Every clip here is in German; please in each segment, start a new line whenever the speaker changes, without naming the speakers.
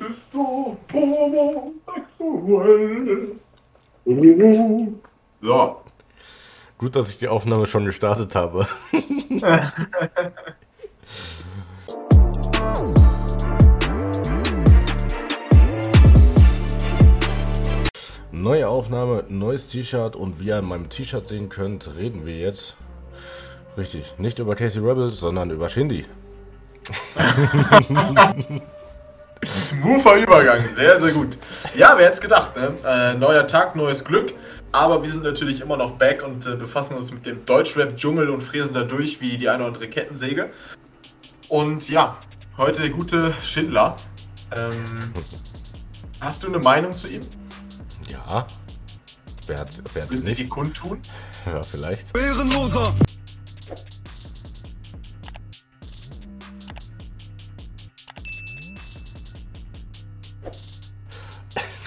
es ist so homosexuell. So.
Gut, dass ich die Aufnahme schon gestartet habe. Neue Aufnahme, neues T-Shirt und wie ihr an meinem T-Shirt sehen könnt, reden wir jetzt richtig, nicht über Casey Rebels, sondern über Shindy.
Smoother Übergang, sehr, sehr gut. Ja, wer hätte es gedacht, ne? Äh, neuer Tag, neues Glück. Aber wir sind natürlich immer noch back und äh, befassen uns mit dem Deutschrap-Dschungel und fräsen da durch wie die eine oder andere Kettensäge. Und ja, heute der gute Schindler. Ähm, hast du eine Meinung zu ihm?
Ja. Wer hat, wer hat
Will sie
nicht?
die kundtun?
Ja, vielleicht.
Ehrenloser!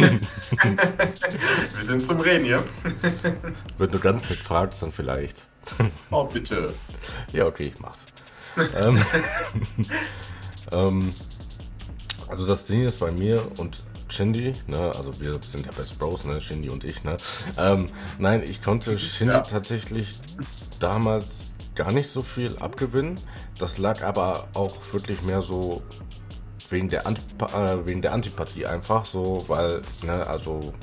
Wir sind zum Reden hier.
Wenn du ganz nett fragst, dann vielleicht.
Oh, bitte.
Ja, okay, ich mach's. ähm, ähm, also das Ding ist bei mir und Shindy, ne, also wir sind ja Best Bros, ne, Shindy und ich, ne. Ähm, nein, ich konnte Shindy
Ja.
tatsächlich damals gar nicht so viel abgewinnen. Das lag aber auch wirklich mehr so wegen der, Antipa äh, wegen der Antipathie einfach so, weil, ne, also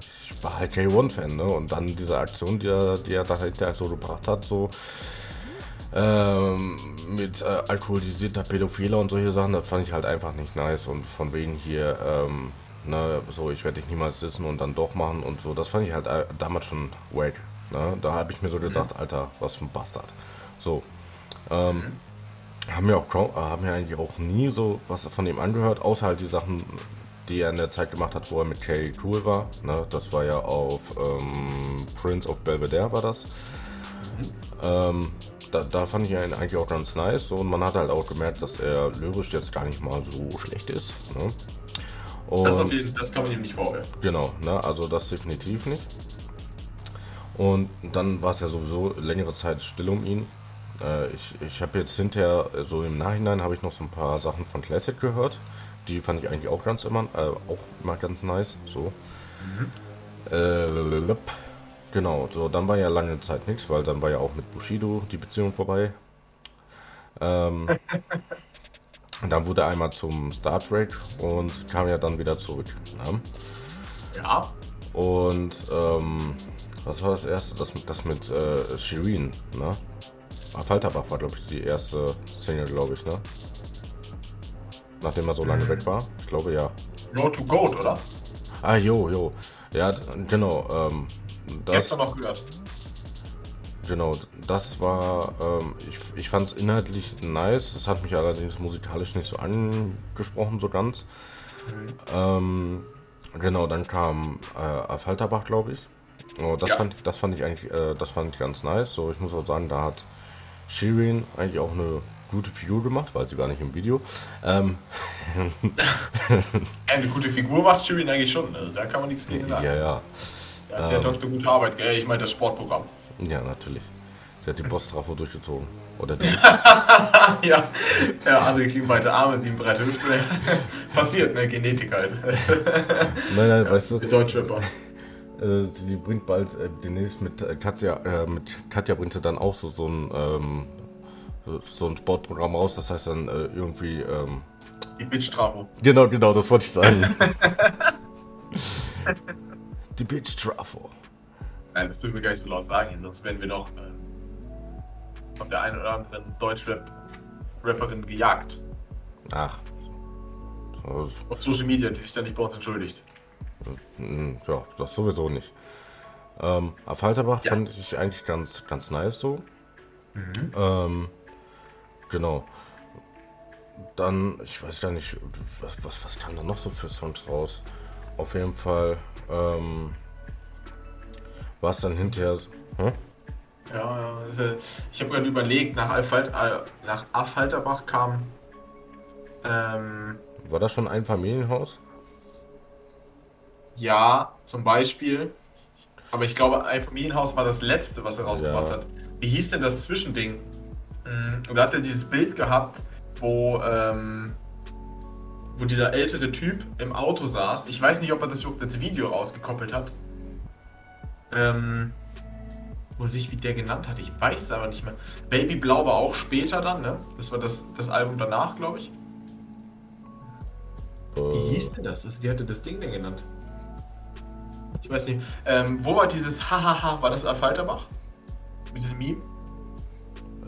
ich war halt K1-Fan, ne? Und dann diese Aktion, die er, die er da hinterher so gebracht hat, so ähm, mit äh, alkoholisierter Pädophiler und solche Sachen, das fand ich halt einfach nicht nice. Und von wegen hier, ähm, ne, so ich werde dich niemals sitzen und dann doch machen und so, das fand ich halt äh, damals schon wack. Ne? Da habe ich mir so gedacht, Alter, was für ein Bastard. So. Ähm, haben mir auch kaum- äh, haben mir eigentlich auch nie so was von ihm angehört, außer halt die Sachen, die er in der Zeit gemacht hat, wo er mit Kay cool war. Ne? Das war ja auf ähm, Prince of Belvedere war das. Ähm, da, da fand ich ihn eigentlich auch ganz nice und man hat halt auch gemerkt, dass er lyrisch jetzt gar nicht mal so schlecht ist. Ne?
Das, jeden, das kann man ihm nicht vorwerfen.
Genau, ne? also das definitiv nicht. Und dann war es ja sowieso längere Zeit still um ihn. Äh, ich ich habe jetzt hinterher, so im Nachhinein, habe ich noch so ein paar Sachen von Classic gehört. Die fand ich eigentlich auch ganz immer, äh, auch immer ganz nice. So. Äh, lelelep. genau, so dann war ja lange Zeit nichts, weil dann war ja auch mit Bushido die Beziehung vorbei. Ähm, dann wurde er einmal zum Star Trek und kam ja dann wieder zurück. Ne?
Ja.
Und ähm, was war das erste? Das mit, das mit äh, Shirin, ne? Falterbach war, glaube ich, die erste Single, glaube ich, ne? Nachdem er so lange weg war. Ich glaube, ja.
Road to Goat, oder?
Ah, jo, jo. Ja, genau. Ähm, das,
Gestern noch gehört.
genau, das war, ähm, ich, ich fand es inhaltlich nice. Das hat mich allerdings musikalisch nicht so angesprochen, so ganz. Ähm, genau, dann kam äh, Falterbach, glaube ich. Oh, das,
Ja.
fand, das fand ich eigentlich, äh, das fand ich ganz nice. So, ich muss auch sagen, da hat Shirin eigentlich auch eine gute Figur gemacht, weil sie war nicht im Video. Ähm,
Eine gute Figur macht Shirin eigentlich schon, also da kann man nichts gegen sagen.
ja, ja,
Ja, der hat doch eine gute Arbeit, gell? Ich meine das Sportprogramm.
ja, natürlich. Sie hat die Boss-Trafo durchgezogen. Oder die,
ja, ja, andere kriegen breite Arme, sieben breite Hüfte. Passiert, ne? Genetik halt.
nein, nein, weißt du,
Deutschrapper.
Äh, sie bringt bald äh, demnächst mit äh, Katja, äh, mit Katja bringt sie dann auch so, so ein ähm, so, so ein Sportprogramm raus. Das heißt dann äh, irgendwie ähm,
Die Bitch-Trafo.
genau, genau, das wollte ich sagen. Die Bitch Trafo.
Nein, das dürfen wir gar nicht so laut sagen, sonst werden wir noch ähm, von der einen oder anderen Deutschrap-Rapperin gejagt.
Ach.
Auf Social Media, die sich dann nicht bei uns entschuldigt.
Mh, ja, das sowieso nicht. Ähm, auf Falterbach
Ja.
fand ich eigentlich ganz, ganz nice so. Ähm, genau. Dann, ich weiß gar nicht, was, was, was kam da noch so für Songs raus? Auf jeden Fall, ähm, war es dann hinterher. Hm?
Ja, ja. äh, Ich habe gerade überlegt, nach, Alfalt, äh, nach Affalterbach kam. Ähm,
War das schon ein Familienhaus?
Ja, zum Beispiel. Aber ich glaube, ein Familienhaus war das letzte, was er rausgebracht
Ja.
hat. Wie hieß denn das Zwischending? Mm, Und da hat er dieses Bild gehabt, wo ähm, wo dieser ältere Typ im Auto saß. Ich weiß nicht, ob er das überhaupt als Video rausgekoppelt hat. Ähm, wo sich wie der genannt hat, ich weiß es aber nicht mehr. Baby Blau war auch später dann, ne? Das war das, das Album danach, glaube ich. Wie hieß denn das? Wie hatte das Ding denn genannt? Ich weiß nicht. Ähm, wo war dieses Hahaha? War das Falterbach? Mit diesem Meme?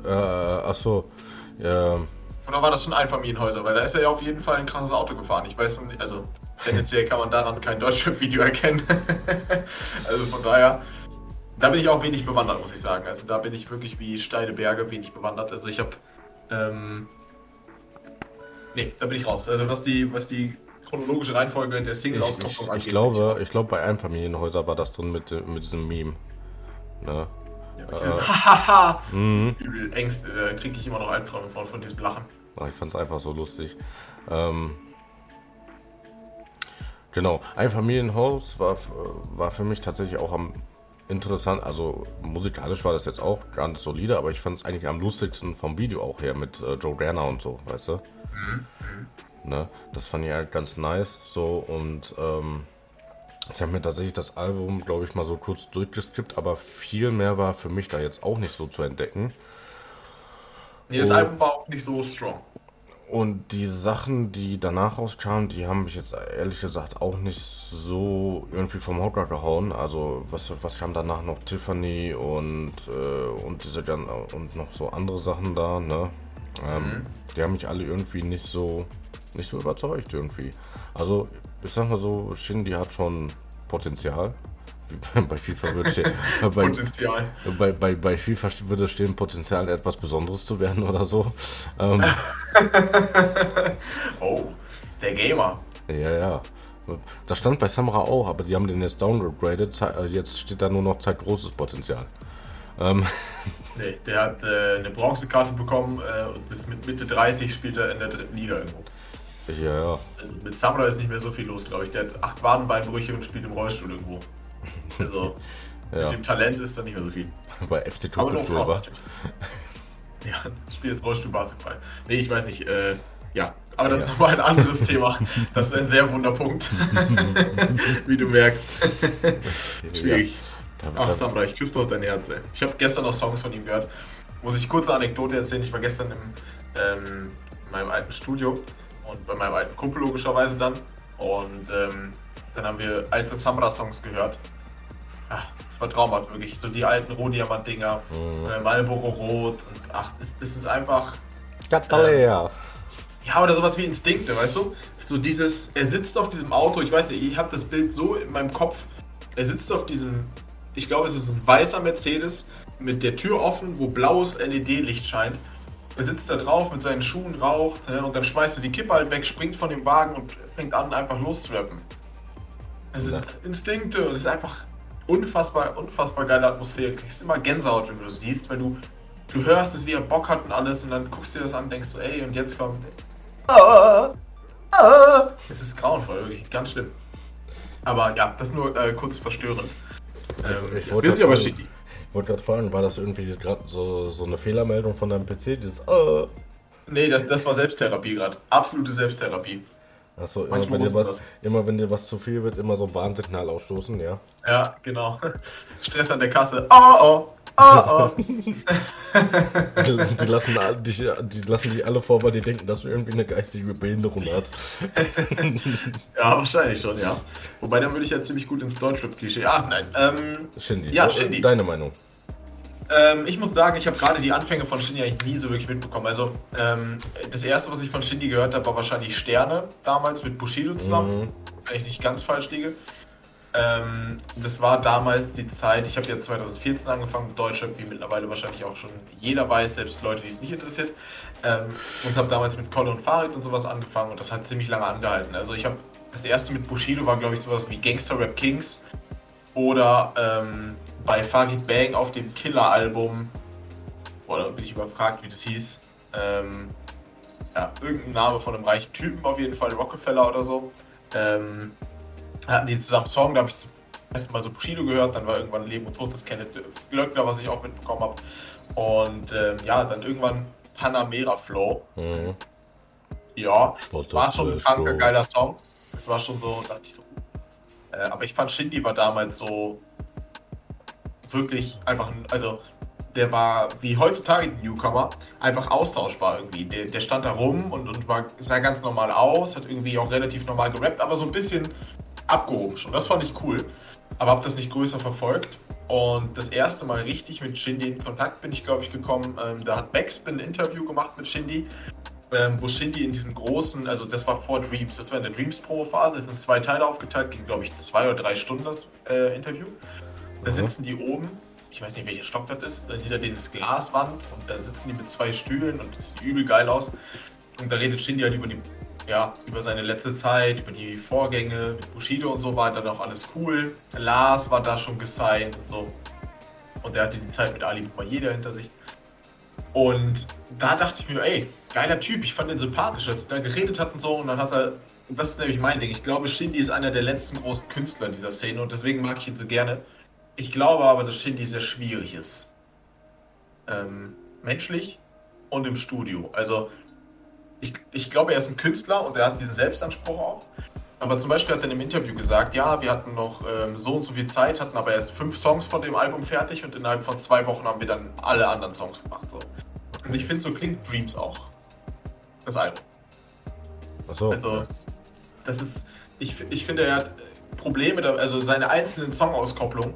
Äh, achso. Ja.
Oder war das schon Einfamilienhäuser? Weil da ist er ja auf jeden Fall ein krasses Auto gefahren. Ich weiß nicht, also tendenziell kann man daran kein Deutschrap-Video erkennen. also von daher, da bin ich auch wenig bewandert, muss ich sagen. Also da bin ich wirklich wie steile Berge wenig bewandert. Also ich habe, ähm, nee, da bin ich raus. Also was die, was die chronologische Reihenfolge der Single-Auskopplung
angeht. Ich glaube, ich glaube bei Einfamilienhäuser war das drin mit, mit diesem Meme. Ne?
Ja, mit diesem Hahaha. Äh, mhm. Übel Ängste, da kriege ich immer noch Albträume von, von diesem Lachen.
Ich fand es einfach so lustig. Ähm, genau, Einfamilienhaus war, war für mich tatsächlich auch am interessant, also musikalisch war das jetzt auch ganz solide, aber ich fand es eigentlich am lustigsten vom Video auch her mit äh, Joe Danner und so, weißt du? Mhm. Ne? Das fand ich halt ganz nice so und ähm, ich habe mir tatsächlich das Album, glaube ich, mal so kurz durchgeskippt, aber viel mehr war für mich da jetzt auch nicht so zu entdecken.
Nee, das und, Album war auch nicht so strong.
Und die Sachen, die danach rauskamen, die haben mich jetzt ehrlich gesagt auch nicht so irgendwie vom Hocker gehauen. Also was, was kam danach noch? Tiffany und, äh, und diese und noch so andere Sachen da, ne? Ähm, mhm. Die haben mich alle irgendwie nicht so nicht so überzeugt irgendwie. Also ich sag mal so, Shindy hat schon Potenzial. bei FIFA würde stehen. bei, Potenzial. Bei, bei, bei FIFA würde stehen Potenzial, etwas Besonderes zu werden oder so. Ähm,
oh, der Gamer.
Ja, ja. Das stand bei Samra auch, aber die haben den jetzt downgegradet. Äh, jetzt steht da nur noch Zeit großes Potenzial.
Ähm. Nee, der hat äh, eine Bronzekarte bekommen äh, und ist mit Mitte 30 spielt er in der dritten Liga irgendwo.
Ja, ja.
Also mit Samra ist nicht mehr so viel los, glaube ich. Der hat acht Wadenbeinbrüche und spielt im Rollstuhl irgendwo. Also ja. mit dem Talent ist da nicht mehr so viel.
Bei FC Tuchel
Ja, spielt jetzt Rollstuhl-Basketball. Nee, ich weiß nicht. Äh, ja, aber das ja. ist nochmal ein anderes Thema. Das ist ein sehr Wunderpunkt. Wie du merkst. Schwierig. Ach, Samra, ich küsse doch dein Herz, ey. Ich habe gestern noch Songs von ihm gehört. Muss ich kurze Anekdote erzählen. Ich war gestern im, ähm, in meinem alten Studio und bei meinem alten Kumpel logischerweise dann. Und ähm, dann haben wir alte Samra-Songs gehört. Ach, das war traumhaft, wirklich. So die alten Rohdiamant-Dinger, mhm. äh, Marlboro Rot und ach, das, das ist einfach. Äh, ja, oder sowas wie Instinkte, weißt du? So dieses, er sitzt auf diesem Auto, ich weiß nicht, ich habe das Bild so in meinem Kopf. Er sitzt auf diesem, ich glaube, es ist ein weißer Mercedes mit der Tür offen, wo blaues LED-Licht scheint. Er sitzt da drauf mit seinen Schuhen, raucht ne, und dann schmeißt er die Kippe halt weg, springt von dem Wagen und fängt an, einfach loszurappen. Es sind Instinkte und es ist einfach unfassbar, unfassbar geile Atmosphäre. Du kriegst immer Gänsehaut, wenn du das siehst, weil du, du hörst es, wie er Bock hat und alles und dann guckst du dir das an und denkst so, ey, und jetzt kommt. Ah, ah. Es ist grauenvoll, wirklich ganz schlimm. Aber ja, das nur äh, kurz verstörend.
Ähm, ich, ich wir sind ja aber Ich wollte gerade fragen, war das irgendwie gerade so, so eine Fehlermeldung von deinem PC? Dieses,
uh. Nee, das, das war Selbsttherapie gerade. Absolute Selbsttherapie.
Achso, immer, wenn dir was, immer wenn dir was zu viel wird, immer so ein Warnsignal ausstoßen, ja?
Ja, genau. Stress an der Kasse. Oh, oh, oh, oh.
die, die, lassen, die, die lassen dich alle vor, weil die denken, dass du irgendwie eine geistige Behinderung hast.
ja, wahrscheinlich schon, ja. Wobei, dann würde ich ja ziemlich gut ins Deutschrap-Klischee. Ah, nein. Ähm,
Shindy. Ja, Shindy. Deine Meinung.
Ähm, ich muss sagen, ich habe gerade die Anfänge von Shindy eigentlich nie so wirklich mitbekommen. Also ähm, das erste, was ich von Shindy gehört habe, war wahrscheinlich Sterne damals mit Bushido zusammen, mhm. wenn ich nicht ganz falsch liege. Ähm, das war damals die Zeit, ich habe ja 2014 angefangen mit Deutschrap, wie mittlerweile wahrscheinlich auch schon jeder weiß, selbst Leute, die es nicht interessiert. Ähm, und habe damals mit Kolle und Farid und sowas angefangen und das hat ziemlich lange angehalten. Also ich habe das erste mit Bushido war, glaube ich, sowas wie Gangster Rap Kings oder ähm, bei Farid Bang auf dem Killer-Album, oder bin ich überfragt, wie das hieß, ähm, ja, irgendein Name von einem reichen Typen auf jeden Fall, Rockefeller oder so. Ähm, hatten die zusammen Song, da habe ich zum ersten Mal so Bushido gehört, dann war irgendwann Leben und Tod das Kenneth Glöckner, was ich auch mitbekommen habe. Und ähm, ja, dann irgendwann Panamera Flow. Mhm. Ja, war schon ein kranker, geiler Song. Das war schon so, dachte ich so. Äh, aber ich fand Shindy war damals so wirklich einfach, also der war wie heutzutage die Newcomer, einfach austauschbar irgendwie. Der, der stand da rum und, und war, sah ganz normal aus, hat irgendwie auch relativ normal gerappt, aber so ein bisschen abgehoben schon. Das fand ich cool, aber habe das nicht größer verfolgt. Und das erste Mal richtig mit Shindy in Kontakt bin ich, glaube ich, gekommen. Ähm, da hat Backspin ein Interview gemacht mit Shindy, ähm, wo Shindy in diesen großen, also das war vor Dreams, das war in der Dreams Pro-Phase, das sind zwei Teile aufgeteilt, ging, glaube ich, zwei oder drei Stunden das äh, Interview. Da mhm. sitzen die oben ich weiß nicht welcher Stock das ist, hinter denen ist Glaswand und da sitzen die mit zwei Stühlen und das sieht übel geil aus. Und da redet Shindy halt über die, ja, über seine letzte Zeit, über die Vorgänge mit Bushido und so war dann auch alles cool. Lars war da schon gesigned und so. Und er hatte die Zeit mit Ali Boumaier hinter sich. Und da dachte ich mir, ey, geiler Typ, ich fand den sympathisch, als er da geredet hat und so. Und dann hat er, das ist nämlich mein Ding, ich glaube, Shindy ist einer der letzten großen Künstler in dieser Szene und deswegen mag ich ihn so gerne. Ich glaube aber, dass Shindy sehr schwierig ist. Ähm, menschlich und im Studio. Also, ich, ich glaube, er ist ein Künstler und er hat diesen Selbstanspruch auch. Aber zum Beispiel hat er in einem Interview gesagt, ja, wir hatten noch ähm, so und so viel Zeit, hatten aber erst fünf Songs von dem Album fertig und innerhalb von zwei Wochen haben wir dann alle anderen Songs gemacht. So. Und ich finde, so klingt Dreams auch. Das Album.
Ach so.
Also, das ist, ich, ich finde, er hat Probleme, da, also seine einzelnen Songauskopplungen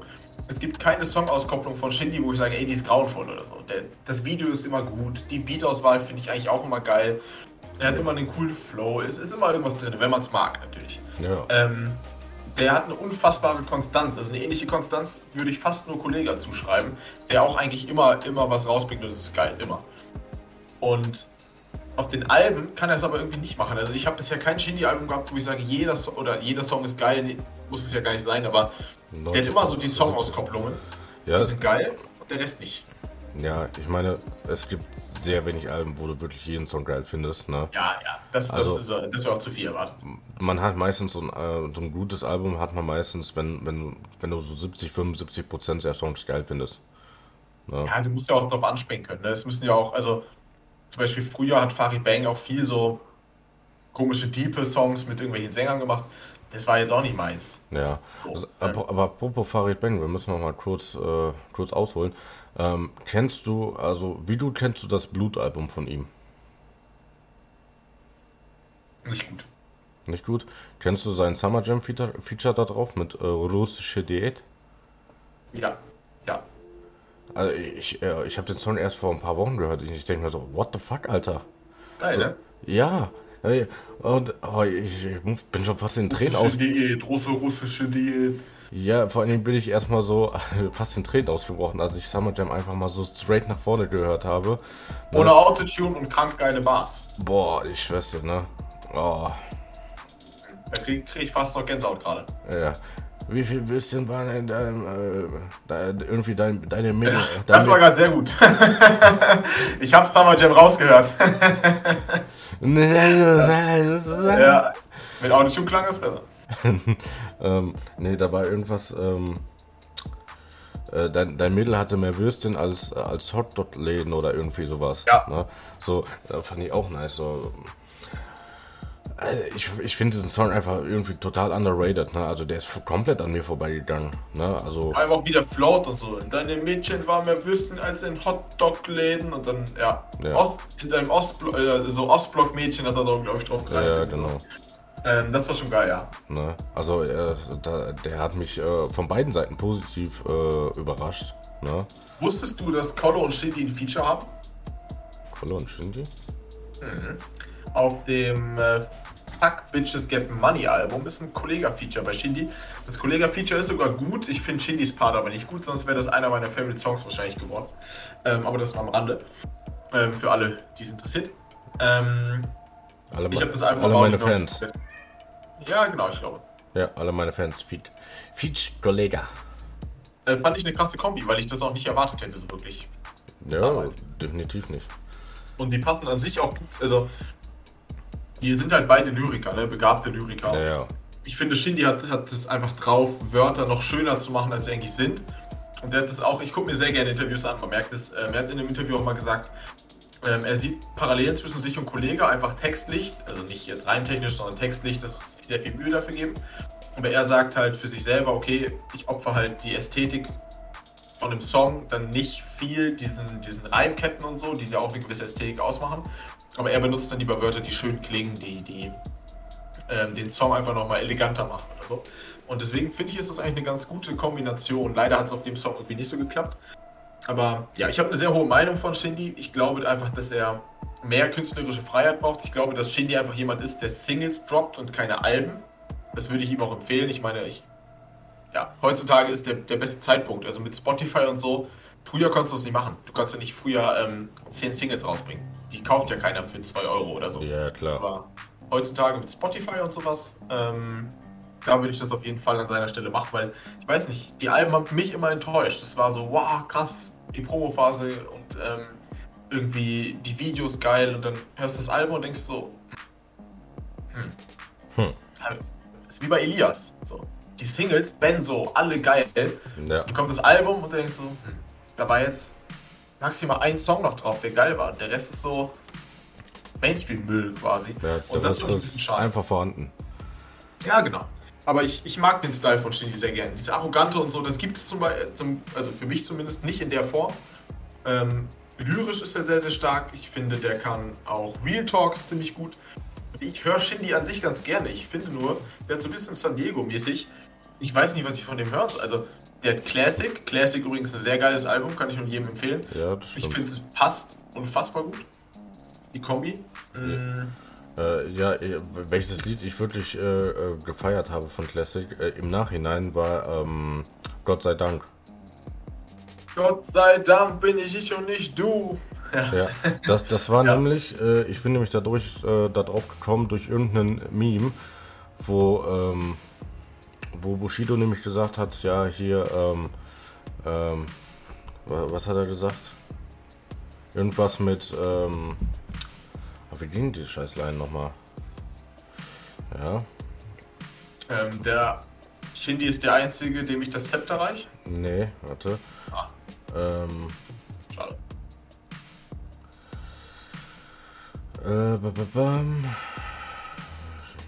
es gibt keine Songauskopplung von Shindy, wo ich sage, ey, die ist grauenvoll oder so. Der, das Video ist immer gut, die Beatauswahl finde ich eigentlich auch immer geil. Er hat immer einen coolen Flow, es ist immer irgendwas drin, wenn man es mag natürlich.
Ja.
Ähm, der hat eine unfassbare Konstanz. Also eine ähnliche Konstanz würde ich fast nur Kollega zuschreiben, der auch eigentlich immer, immer was rausbringt und das ist geil, immer. Und auf den Alben kann er es aber irgendwie nicht machen. Also ich habe bisher kein Shindy-Album gehabt, wo ich sage, jeder, so oder jeder Song ist geil, muss es ja gar nicht sein, aber der hat immer so die Songauskopplungen. Ja. Die sind geil und der Rest nicht.
Ja, ich meine, es gibt sehr wenig Alben, wo du wirklich jeden Song geil findest. Ne?
Ja, ja, das, also, das, ist, das wäre auch zu viel erwartet.
Man hat meistens so ein, äh, so ein gutes Album, hat man meistens, wenn, wenn, wenn du so 70, 75 Prozent der Songs geil findest.
Ne? Ja, du musst ja auch drauf anspringen können. Ne? Es müssen ja auch, also zum Beispiel früher hat Farid Bang auch viel so komische, diepe Songs mit irgendwelchen Sängern gemacht das war jetzt auch nicht meins.
Ja, also, aber, aber apropos Farid Bang, wir müssen noch mal kurz, äh, kurz ausholen. Ähm, kennst du, also wie du kennst du das Blutalbum von ihm?
Nicht gut.
Nicht gut? Kennst du sein Summer Jam Feature, Feature da drauf mit äh, russische Diät?
Ja, ja.
Also ich, äh, ich habe den Song erst vor ein paar Wochen gehört. Ich denke mir so, what the fuck, Alter?
Geil, so, ne?
Ja, und oh, ich, ich, bin schon fast in Tränen
aus. Diät, große russische Diät.
Ja, vor allem bin ich erstmal so fast in Tränen ausgebrochen, als ich Summer Jam einfach mal so straight nach vorne gehört habe.
Ne? Ohne Autotune und krank geile Bars.
Boah, ich schwör's dir, ne? Oh.
Da krieg, krieg ich fast noch Gänsehaut gerade.
Ja. Wie viel bisschen waren in deinem, äh, irgendwie dein, deine Menge? Ja,
das war gerade sehr gut. ich habe Summer Jam rausgehört. ja, mit Autotune klang das besser.
ähm, nee, da war irgendwas. Ähm, äh, dein, dein Mädel hatte mehr Würstchen als, als Hotdog-Läden oder irgendwie sowas.
Ja.
Ne? So, da fand ich auch nice. So, äh, ich, ich finde diesen Song einfach irgendwie total underrated, ne? Also der ist komplett an mir vorbeigegangen, ne? Also.
Einfach wieder float und so. Deine Mädchen waren mehr Würstchen als in Hotdog-Läden und dann, ja. ja. Ost, in deinem Ostblock, äh, so Ostblock-Mädchen hat er da, glaube ich, drauf
gereicht. Ja, genau.
Ähm, das war schon geil, ja.
Ne? Also äh, da, der hat mich äh, von beiden Seiten positiv äh, überrascht. Ne?
Wusstest du, dass Kolo und Shindy ein Feature haben?
Kolo und Shindy?
Mhm. Auf dem äh, Fuck Bitches Get Money Album ist ein Kollega-Feature bei Shindy. Das Kollega-Feature ist sogar gut. Ich finde Shindys Part aber nicht gut, sonst wäre das einer meiner Favorite Songs wahrscheinlich geworden. Ähm, aber das war am Rande. Ähm, für alle, die es interessiert. Ähm,
alle, ich habe das Album alle meine Fans.
Ja, genau, ich glaube.
Ja, alle meine Fans. Feed, Feed Kollega.
Äh, fand ich eine krasse Kombi, weil ich das auch nicht erwartet hätte, so wirklich.
Ja, Damals. definitiv nicht.
Und die passen an sich auch gut. Also, die sind halt beide Lyriker, ne? begabte Lyriker.
Ja, ja.
Ich finde, Shindy hat, hat es einfach drauf, Wörter noch schöner zu machen, als sie eigentlich sind. Und der hat das auch, ich gucke mir sehr gerne Interviews an, man merkt es. Äh, er hat in einem Interview auch mal gesagt, ähm, er sieht Parallelen zwischen sich und Kollege, einfach textlich, also nicht jetzt rein technisch, sondern textlich, dass es sehr viel Mühe dafür geben. Aber er sagt halt für sich selber, okay, ich opfer halt die Ästhetik von dem Song, dann nicht viel diesen, diesen Reimketten und so, die ja auch eine gewisse Ästhetik ausmachen. Aber er benutzt dann lieber Wörter, die schön klingen, die, die ähm, den Song einfach nochmal eleganter machen oder so. Und deswegen finde ich, ist das eigentlich eine ganz gute Kombination. Leider hat es auf dem Song irgendwie nicht so geklappt. Aber ja, ich habe eine sehr hohe Meinung von Shindy. Ich glaube einfach, dass er mehr künstlerische Freiheit braucht. Ich glaube, dass Shindy einfach jemand ist, der Singles droppt und keine Alben. Das würde ich ihm auch empfehlen. Ich meine, ich, ja, heutzutage ist der, der beste Zeitpunkt. Also mit Spotify und so. Früher konntest du das nicht machen. Du konntest ja nicht früher ähm, 10 Singles rausbringen. Die kauft ja keiner für 2 Euro oder so.
Ja, klar.
Aber heutzutage mit Spotify und sowas, ähm, da würde ich das auf jeden Fall an seiner Stelle machen, weil ich weiß nicht, die Alben haben mich immer enttäuscht. Das war so, wow, krass, die Promophase und ähm, irgendwie die Videos geil und dann hörst du das Album und denkst so, hm. Hm. Ist wie bei Elias. So. Die Singles, Benzo, alle geil. Ja. Dann kommt das Album und dann denkst du, hm, da war jetzt maximal ein Song noch drauf, der geil war. Der Rest ist so Mainstream-Müll quasi.
Ja, und das ist ein bisschen schade. Einfach vorhanden.
Ja, genau. Aber ich, ich mag den Style von Shindy sehr gerne. Diese Arrogante und so, das gibt es zum Beispiel, also für mich zumindest nicht in der Form. Ähm, lyrisch ist er sehr, sehr stark. Ich finde, der kann auch Real Talks ziemlich gut. Ich höre Shindy an sich ganz gerne. Ich finde nur, der hat so ein bisschen San Diego-mäßig. Ich weiß nicht, was ich von dem höre. Also, der hat Classic. Classic übrigens ein sehr geiles Album, kann ich nur jedem empfehlen.
Ja,
ich finde, es passt unfassbar gut. Die Kombi. Ja. Mm.
Äh, ja, äh, welches Lied ich wirklich äh, äh, gefeiert habe von Classic äh, im Nachhinein war ähm, Gott sei Dank.
Gott sei Dank bin ich ich und nicht du.
Ja, ja das, das war ja. nämlich, äh, ich bin nämlich dadurch darauf gekommen durch irgendeinen Meme, wo, ähm, wo Bushido nämlich gesagt hat, ja hier, ähm, ähm, was hat er gesagt? Irgendwas mit, ähm, wie ging die Scheißlein nochmal? Ja.
Ähm, der Shindy ist der Einzige, dem ich das Zepter reich?
Nee, warte. Ah. Ähm.
Schade.
Äh,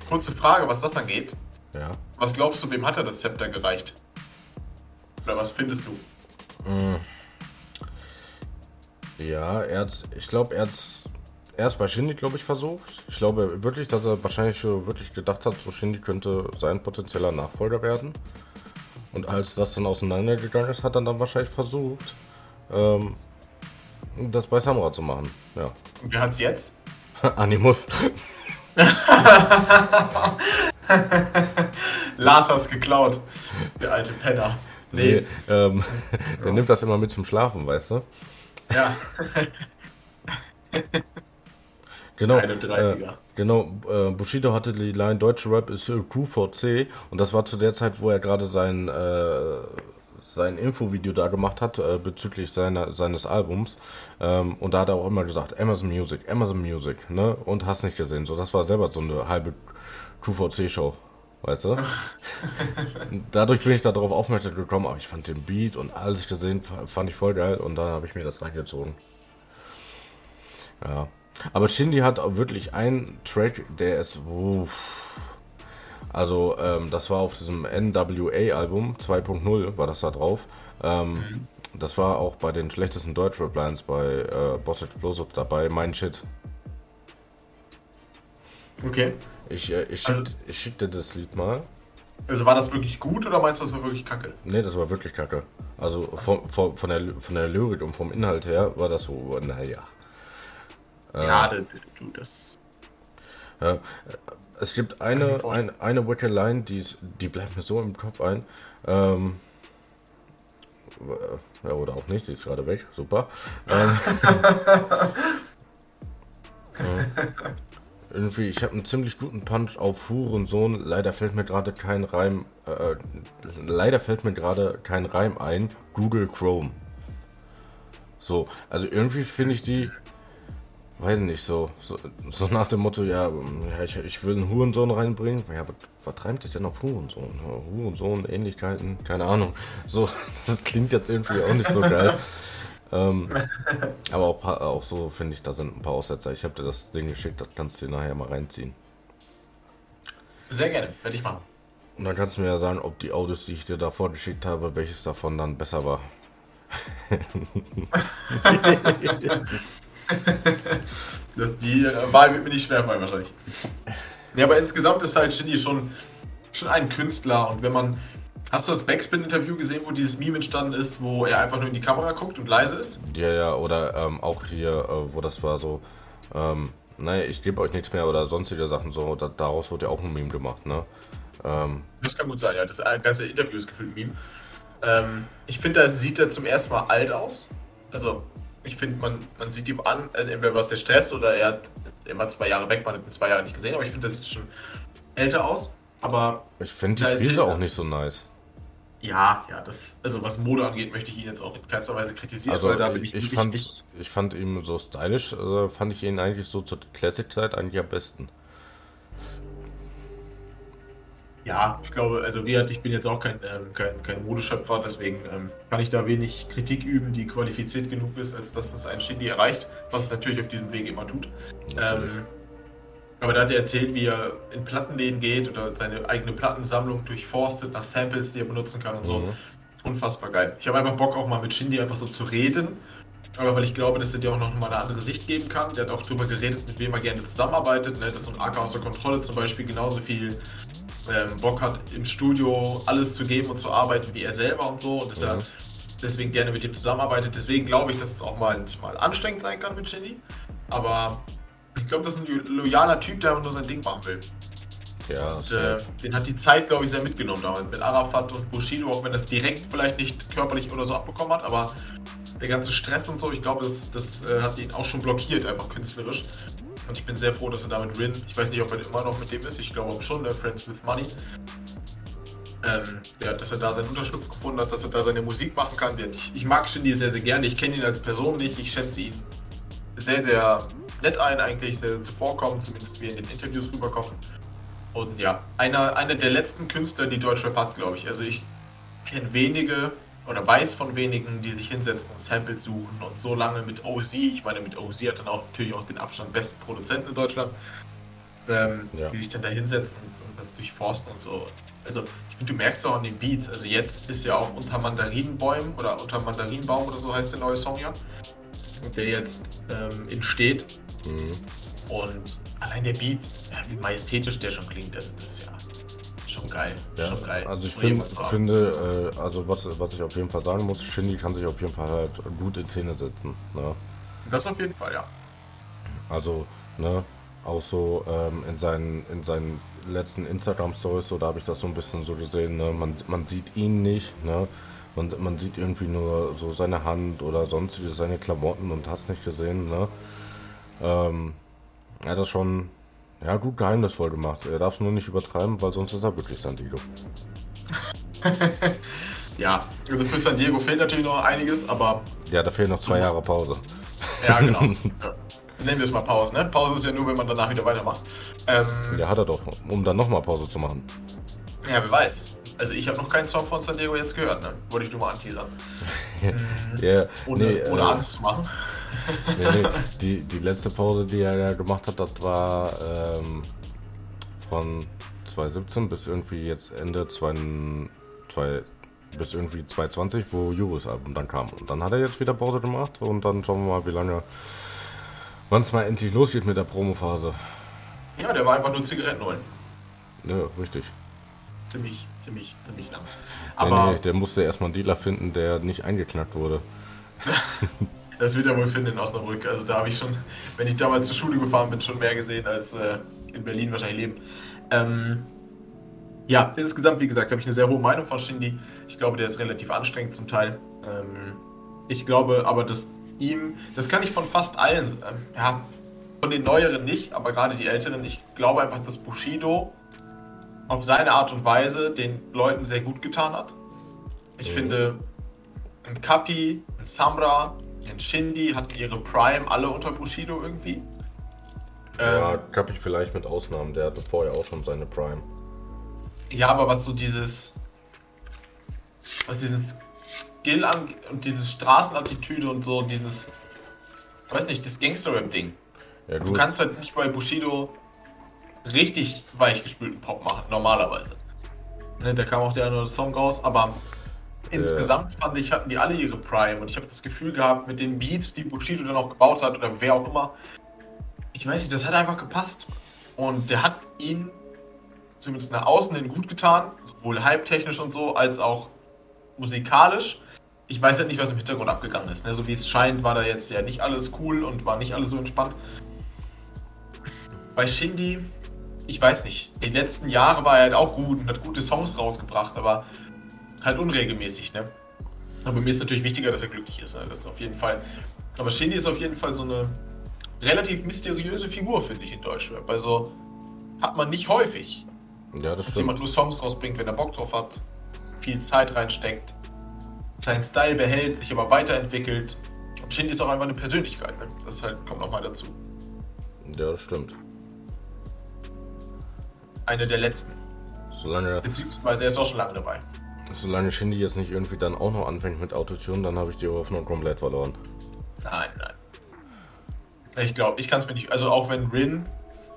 Kurze Frage, was das angeht.
Ja.
Was glaubst du, wem hat er das Zepter gereicht? Oder was findest du?
Mm. Ja, er hat, ich glaube, er hat erst bei Shindy, glaube ich, versucht. Ich glaube wirklich, dass er wahrscheinlich wirklich gedacht hat, so Shindy könnte sein potenzieller Nachfolger werden. Und als das dann auseinandergegangen ist, hat er dann wahrscheinlich versucht, ähm, das bei Samura zu machen. Ja.
Und wer hat's jetzt?
Animus.
Lars hat's geklaut. Der alte Penner.
Nee, nee ähm, der nimmt das immer mit zum Schlafen, weißt du?
Ja.
Genau, äh, genau äh, Bushido hatte die Line Deutsche Rap ist QVC und das war zu der Zeit, wo er gerade sein, äh, sein Infovideo da gemacht hat äh, bezüglich seiner, seines Albums ähm, und da hat er auch immer gesagt, Amazon Music, Amazon Music, ne, und hast nicht gesehen, so das war selber so eine halbe QVC-Show. Weißt du? Dadurch bin ich da darauf aufmerksam gekommen, aber ich fand den Beat und alles gesehen, fand ich voll geil und dann habe ich mir das reingezogen. Ja. Aber Shindy hat auch wirklich einen Track, der ist. Uff. Also, ähm, das war auf diesem NWA-Album 2.0, war das da drauf. Ähm. Das war auch bei den schlechtesten Deutschrap-Lines bei äh, Boss Explosive dabei, mein Shit.
Okay.
Ich, äh, ich, also, schick, ich schick dir das Lied mal.
Also war das wirklich gut oder meinst du, das war wirklich kacke?
Nee, das war wirklich kacke. Also von, von, von, der, von der Lyrik und vom Inhalt her war das so, naja.
Ja, äh, du, das.
Äh, es gibt eine, ein, eine Wicked Line, die, ist, die bleibt mir so im Kopf ein. Ähm, ja, oder auch nicht, die ist gerade weg, super. Ähm, äh, irgendwie, ich habe einen ziemlich guten Punch auf Hurensohn. Leider fällt mir gerade kein Reim. Äh, leider fällt mir gerade kein Reim ein. Google Chrome. So, also irgendwie finde ich die weiß nicht, so, so, so, nach dem Motto, ja, ich, ich will einen Hurensohn reinbringen. Ja, was, was treibt sich denn auf Hurensohn? Hurensohn, Ähnlichkeiten, keine Ahnung. So, das klingt jetzt irgendwie auch nicht so geil. Ähm, aber auch, auch so finde ich, da sind ein paar Aussetzer. Ich habe dir das Ding geschickt, das kannst du dir nachher mal reinziehen.
Sehr gerne, werde ich machen.
Und dann kannst du mir ja sagen, ob die Audios, die ich dir davor geschickt habe, welches davon dann besser war.
das, die äh, Wahl wird mir nicht schwerfallen wahrscheinlich. Ja, aber insgesamt ist halt Shindy schon, schon ein Künstler und wenn man. Hast du das Backspin-Interview gesehen, wo dieses Meme entstanden ist, wo er einfach nur in die Kamera guckt und leise ist?
Ja, ja, oder ähm, auch hier, äh, wo das war so, ähm, naja, ich gebe euch nichts mehr oder sonstige Sachen so, da, daraus wurde ja auch ein Meme gemacht, ne?
Ähm, das kann gut sein, ja, das ganze Interview ist gefühlt Meme. Ähm, ich finde, da sieht er zum ersten Mal alt aus. Also, ich finde, man, man sieht ihm an, äh, entweder was der Stress oder er, hat, er war zwei Jahre weg, man hat ihn zwei Jahre nicht gesehen, aber ich finde, das sieht schon älter aus. Aber.
Ich finde die Frise auch nicht so nice.
Ja, ja, das, also was Mode angeht, möchte ich ihn jetzt auch in keinster Weise kritisieren,
also, weil da bin ich, ich fand, nicht. Ich fand ihn so stylisch, also fand ich ihn eigentlich so zur Classic-Zeit eigentlich am besten.
Ja, ich glaube, also wie ich bin jetzt auch kein, ähm, kein, kein Modeschöpfer, deswegen ähm, kann ich da wenig Kritik üben, die qualifiziert genug ist, als dass das ein Shindy erreicht, was es natürlich auf diesem Weg immer tut. Ähm, aber da hat er erzählt, wie er in Plattenläden geht oder seine eigene Plattensammlung durchforstet nach Samples, die er benutzen kann und so. Mhm. Unfassbar geil. Ich habe einfach Bock, auch mal mit Shindy einfach so zu reden. Aber weil ich glaube, dass er dir auch noch mal eine andere Sicht geben kann. Der hat auch darüber geredet, mit wem er gerne zusammenarbeitet. Ne? Dass so ein AK aus der Kontrolle zum Beispiel genauso viel ähm, Bock hat, im Studio alles zu geben und zu arbeiten wie er selber und so. Und dass mhm. er deswegen gerne mit ihm zusammenarbeitet. Deswegen glaube ich, dass es auch mal manchmal anstrengend sein kann mit Shindy. Aber ich glaube, das ist ein loyaler Typ, der nur sein Ding machen will. Ja, und, äh, den hat die Zeit, glaube ich, sehr mitgenommen damals mit Arafat und Bushido, auch wenn das direkt vielleicht nicht körperlich oder so abbekommen hat, aber der ganze Stress und so, ich glaube, das, das äh, hat ihn auch schon blockiert, einfach künstlerisch. Und ich bin sehr froh, dass er damit Rin, ich weiß nicht, ob er immer noch mit dem ist, ich glaube schon, der Friends with Money, ähm, ja, dass er da seinen Unterschlupf gefunden hat, dass er da seine Musik machen kann. Ich, ich mag Shindy sehr, sehr gerne. Ich kenne ihn als Person nicht. Ich schätze ihn sehr, sehr nett ein, eigentlich sehr zuvorkommen, zumindest wie in den Interviews rüberkommt. Und ja, einer, einer der letzten Künstler, die Deutschrap hat, glaube ich. Also ich kenne wenige oder weiß von wenigen, die sich hinsetzen und Samples suchen und so lange mit OZ, ich meine mit OZ hat dann auch natürlich auch den Abstand besten Produzenten in Deutschland, ähm, ja. die sich dann da hinsetzen und, und, das durchforsten und so. Also ich finde, du merkst auch an den Beats, also jetzt ist ja auch unter Mandarinenbäumen oder unter Mandarinenbaum oder so heißt der neue Song ja, der jetzt ähm, entsteht Mhm. Und allein der Beat, wie majestätisch der schon klingt, das, das ist ja schon geil.
Ja,
schon geil.
Also ich find, finde, äh, also was, was ich auf jeden Fall sagen muss, Shindy kann sich auf jeden Fall halt gut in Szene setzen. Ne?
Das auf jeden Fall, ja.
Also, ne, auch so ähm, in seinen, in seinen letzten Instagram-Stories, so da habe ich das so ein bisschen so gesehen, ne? man, man sieht ihn nicht, ne? Man, man sieht irgendwie nur so seine Hand oder sonstige seine Klamotten und hast nicht gesehen, ne? Ähm, er hat das schon ja, gut geheimnisvoll gemacht. Er darf es nur nicht übertreiben, weil sonst ist er wirklich San Diego.
ja, also für San Diego fehlt natürlich noch einiges, aber.
Ja, da fehlen noch zwei Jahre Pause.
Ja, genau. Nehmen wir es mal Pause, ne? Pause ist ja nur, wenn man danach wieder weitermacht.
Ähm, ja, hat er doch, um dann nochmal Pause zu machen.
Ja, wer weiß. Also ich habe noch keinen Song von San Diego jetzt gehört, ne? Wollte ich nur mal anteasern.
ja,
ohne, nee, ohne äh, Angst zu machen
nee, nee, die, die letzte Pause, die er ja gemacht hat, das war ähm, von 2017 bis irgendwie jetzt Ende 2, 2, bis irgendwie 2020, wo Juris Album dann kam. Und dann hat er jetzt wieder Pause gemacht und dann schauen wir mal, wie lange, wann es mal endlich losgeht mit der Promophase.
Ja, der war einfach nur Zigaretten holen.
Ja, richtig.
Ziemlich, ziemlich, ziemlich lang.
Aber nee, nee, der musste erstmal einen Dealer finden, der nicht eingeknackt wurde.
Das wird er wohl finden in Osnabrück. Also da habe ich schon, wenn ich damals zur Schule gefahren bin, schon mehr gesehen als äh, in Berlin wahrscheinlich leben. Ähm, ja, insgesamt, wie gesagt, habe ich eine sehr hohe Meinung von Shindy. Ich glaube, der ist relativ anstrengend zum Teil. Ähm, ich glaube aber, dass ihm, das kann ich von fast allen, äh, ja, von den neueren nicht, aber gerade die älteren, ich glaube einfach, dass Bushido auf seine Art und Weise den Leuten sehr gut getan hat. Ich mhm. finde, ein Kapi, ein Samra, den Shindy hatten ihre Prime alle unter Bushido irgendwie.
Ja, ähm, Kapi vielleicht mit Ausnahmen, der hatte vorher auch schon seine Prime.
Ja, aber was so dieses. Was dieses Skill angeht und dieses Straßenattitüde und so, dieses, ich weiß nicht, das Gangster-Rap-Ding. Ja, du kannst halt nicht bei Bushido richtig weichgespülten Pop machen, normalerweise. Ne, da kam auch der andere Song raus, aber. Insgesamt fand ich, hatten die alle ihre Prime und ich habe das Gefühl gehabt, mit den Beats, die Bushido dann auch gebaut hat oder wer auch immer, ich weiß nicht, das hat einfach gepasst. Und der hat ihn zumindest nach außen hin gut getan, sowohl hype-technisch und so, als auch musikalisch. Ich weiß halt nicht, was im Hintergrund abgegangen ist. Ne? So wie es scheint, war da jetzt ja nicht alles cool und war nicht alles so entspannt. Bei Shindy, ich weiß nicht, die letzten Jahre war er halt auch gut und hat gute Songs rausgebracht, aber halt unregelmäßig, ne? Aber mir ist natürlich wichtiger, dass er glücklich ist. Ne? Das ist auf jeden Fall. Aber Shindy ist auf jeden Fall so eine relativ mysteriöse Figur, finde ich, in Deutschrap. Also hat man nicht häufig. Ja, das dass stimmt. jemand nur Songs rausbringt, wenn er Bock drauf hat, viel Zeit reinsteckt, seinen Style behält, sich aber weiterentwickelt. Und Shindy ist auch einfach eine Persönlichkeit. Ne? Das halt, kommt nochmal dazu.
Ja, das stimmt.
Eine der letzten.
Solange.
Beziehungsweise er ist auch schon lange dabei.
Solange Shindy jetzt nicht irgendwie dann auch noch anfängt mit Autotune, dann habe ich die Hoffnung komplett verloren.
Nein, nein. Ich glaube, ich kann es mir nicht. Also auch wenn Rin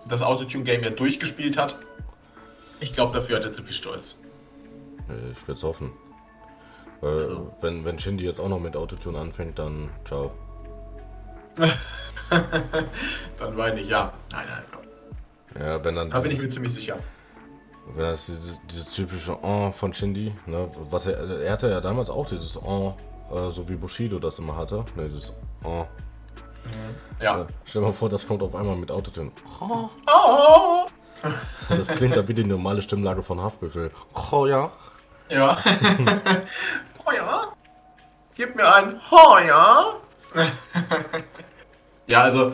das Autotune-Game ja durchgespielt hat, ich glaube, dafür hat er zu viel Stolz.
Ich würde es hoffen. Weil, also. wenn, wenn Shindy jetzt auch noch mit Autotune anfängt, dann ciao.
dann weine ich, ja. Nein,
nein. Ja, wenn dann.
Da bin ich mir ziemlich sicher.
Wenn das dieses, dieses typische Oh von Shindy, ne, was er, er hatte ja damals auch dieses Oh, äh, so wie Bushido das immer hatte, ne, dieses Oh.
Ja. Äh,
stell dir mal vor, das kommt auf einmal mit Autotune. Oh. Oh. Das klingt da wie die normale Stimmlage von Haftbefehl. Oh ja.
Ja. oh ja. Gib mir ein Oh ja. ja, also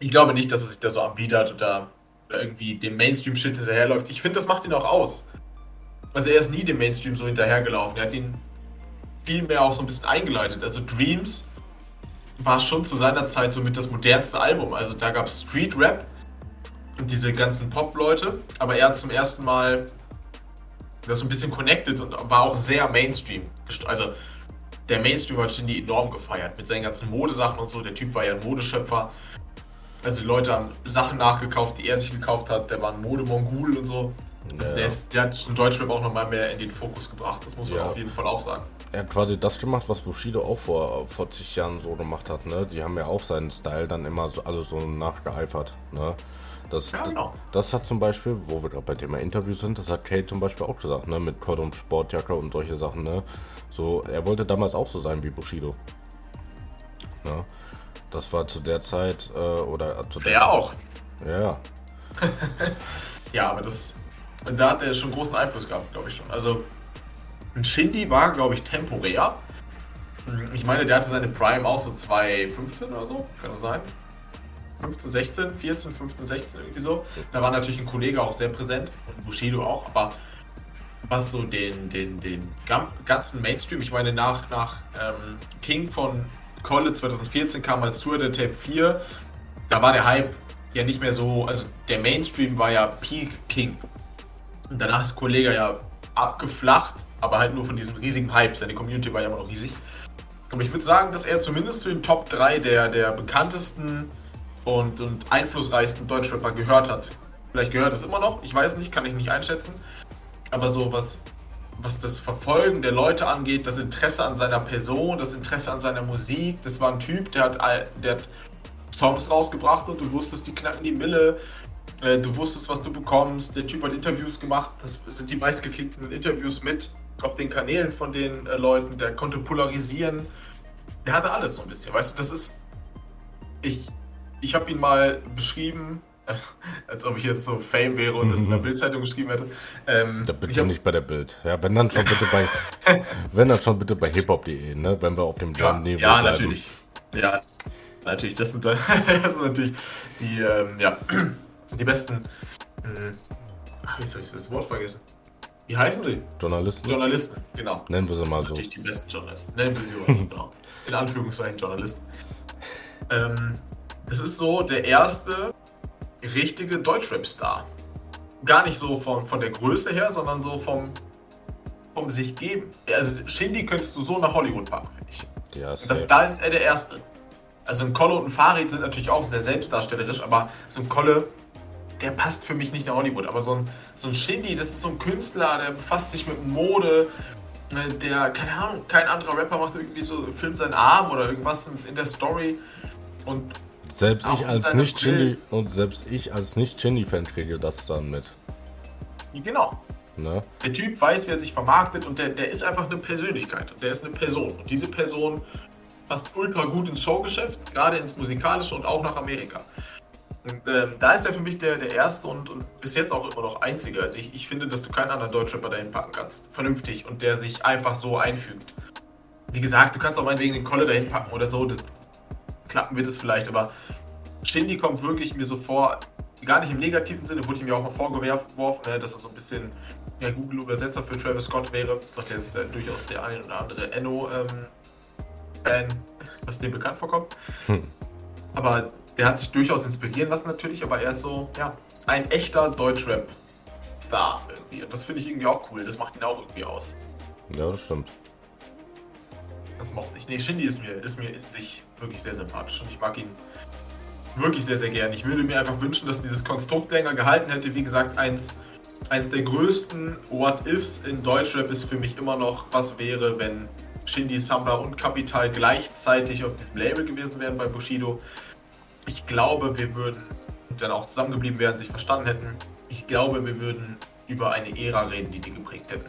ich glaube nicht, dass er sich da so anbietet oder irgendwie dem Mainstream-Shit hinterherläuft. Ich finde, das macht ihn auch aus. Also er ist nie dem Mainstream so hinterhergelaufen. Er hat ihn viel mehr auch so ein bisschen eingeleitet. Also Dreams war schon zu seiner Zeit somit das modernste Album. Also da gab es Street Rap und diese ganzen Pop-Leute, aber er hat zum ersten Mal das so ein bisschen connected und war auch sehr Mainstream. Also der Mainstream hat Shindy enorm gefeiert mit seinen ganzen Modesachen und so. Der Typ war ja ein Modeschöpfer. Also die Leute haben Sachen nachgekauft, die er sich gekauft hat. Der war ein Modemongul und so. Also ja. der, ist, der hat den Deutschrap auch nochmal mehr in den Fokus gebracht. Das muss man ja. auf jeden Fall auch sagen.
Er hat quasi das gemacht, was Bushido auch vor, vor zig Jahren so gemacht hat. Ne? Die haben ja auch seinen Style dann immer so, alle so nachgeeifert. Ne? Das, ja, genau. das hat zum Beispiel, wo wir gerade bei Thema Interview sind, das hat Kate zum Beispiel auch gesagt, ne? Mit Cordon Sportjacke und solche Sachen, ne? So, er wollte damals auch so sein wie Bushido. Ne? Das war zu der Zeit, äh, oder zu der
Er auch.
Ja.
ja, aber das. Da hat er schon großen Einfluss gehabt, glaube ich schon. Also, ein Shindy war, glaube ich, temporär. Ich meine, der hatte seine Prime auch so 2015 oder so, kann das sein? 15, 16, 14, 15, 16 irgendwie so. Da war natürlich ein Kollege auch sehr präsent und Bushido auch, aber was so den, den, den ganzen Mainstream, ich meine nach, nach ähm, King von Kolle 2014 kam als Tour der Tape 4, da war der Hype ja nicht mehr so, also der Mainstream war ja Peak King. Und danach ist Kollege ja abgeflacht, aber halt nur von diesem riesigen Hype. Seine Community war ja immer noch riesig. Aber ich würde sagen, dass er zumindest zu den Top 3 der, der bekanntesten und, und einflussreichsten Deutschrapper gehört hat. Vielleicht gehört es immer noch, ich weiß nicht, kann ich nicht einschätzen. Aber so was, was das Verfolgen der Leute angeht, das Interesse an seiner Person, das Interesse an seiner Musik, das war ein Typ, der hat, der hat Songs rausgebracht und du wusstest, die knacken die Mille. Äh, du wusstest, was du bekommst. Der Typ hat Interviews gemacht. Das sind die meistgeklickten Interviews mit auf den Kanälen von den äh, Leuten. Der konnte polarisieren. Der hatte alles so ein bisschen. Weißt du, das ist. Ich, ich habe ihn mal beschrieben, als ob ich jetzt so Fame wäre und das in der mhm. Bildzeitung geschrieben hätte.
Ähm, ja, bitte hab, nicht bei der Bild. Ja, wenn dann schon bitte bei, wenn dann schon bitte bei hiphop.de, ne? Wenn wir auf dem
ja, Niveau Ja, bleiben. natürlich. Ja, natürlich. Das sind, das sind natürlich die, ähm, ja, die besten. Äh, ach, jetzt habe ich das Wort vergessen. Wie heißen sie?
Journalisten.
Journalisten, genau.
Nennen wir sie mal so.
Natürlich die besten Journalisten. Nennen wir sie mal, genau. In Anführungszeichen Journalisten. Ähm, es ist so der erste richtige Deutschrap-Star. Gar nicht so von, von der Größe her, sondern so vom, um sich geben. Also Shindy könntest du so nach Hollywood packen, finde ich.
Ja,
Das, da ist er der Erste. Also ein Kolle und ein Farid sind natürlich auch sehr selbstdarstellerisch, aber so ein Kolle, der passt für mich nicht nach Hollywood. Aber so ein, so ein Shindy, das ist so ein Künstler, der befasst sich mit Mode, äh, der, keine Ahnung, kein anderer Rapper macht irgendwie so, filmt seinen Arm oder irgendwas in, in der Story. Und
Selbst ich als nicht. Shindy und selbst ich als nicht Shindy Fan kriege das dann mit.
genau,
Ne?
der Typ weiß, wer sich vermarktet und der, der ist einfach eine Persönlichkeit. Der ist eine Person. Und diese Person passt ultra gut ins Showgeschäft, gerade ins Musikalische und auch nach Amerika. Und ähm, da ist er für mich der, der erste und, und bis jetzt auch immer noch einzige. Also ich, ich finde, dass du keinen anderen Deutschrapper dahin packen kannst. Vernünftig und der sich einfach so einfügt. Wie gesagt, du kannst auch meinetwegen den Kolle dahin packen oder so. Das, klappen wird es vielleicht, aber Shindy kommt wirklich mir so vor, gar nicht im negativen Sinne, wurde ihm ja auch mal vorgeworfen, ne, dass er so ein bisschen ja, Google-Übersetzer für Travis Scott wäre, was jetzt äh, durchaus der ein oder andere Enno-Fan, was dem bekannt vorkommt.
Hm.
Aber der hat sich durchaus inspirieren lassen natürlich, aber er ist so, ja, ein echter Deutschrap-Star irgendwie. Und das finde ich irgendwie auch cool, das macht ihn auch irgendwie aus.
Ja, das stimmt.
Das mochte ich. Nee, Shindy ist mir, ist mir in sich wirklich sehr sympathisch und ich mag ihn wirklich sehr, sehr gern. Ich würde mir einfach wünschen, dass dieses Konstrukt länger gehalten hätte. Wie gesagt, eins, eins der größten What-Ifs in Deutschrap ist für mich immer noch, was wäre, wenn Shindy, Samba und Capital gleichzeitig auf diesem Label gewesen wären bei Bushido. Ich glaube, wir würden dann auch zusammengeblieben wären, sich verstanden hätten. Ich glaube, wir würden über eine Ära reden, die die geprägt hätten.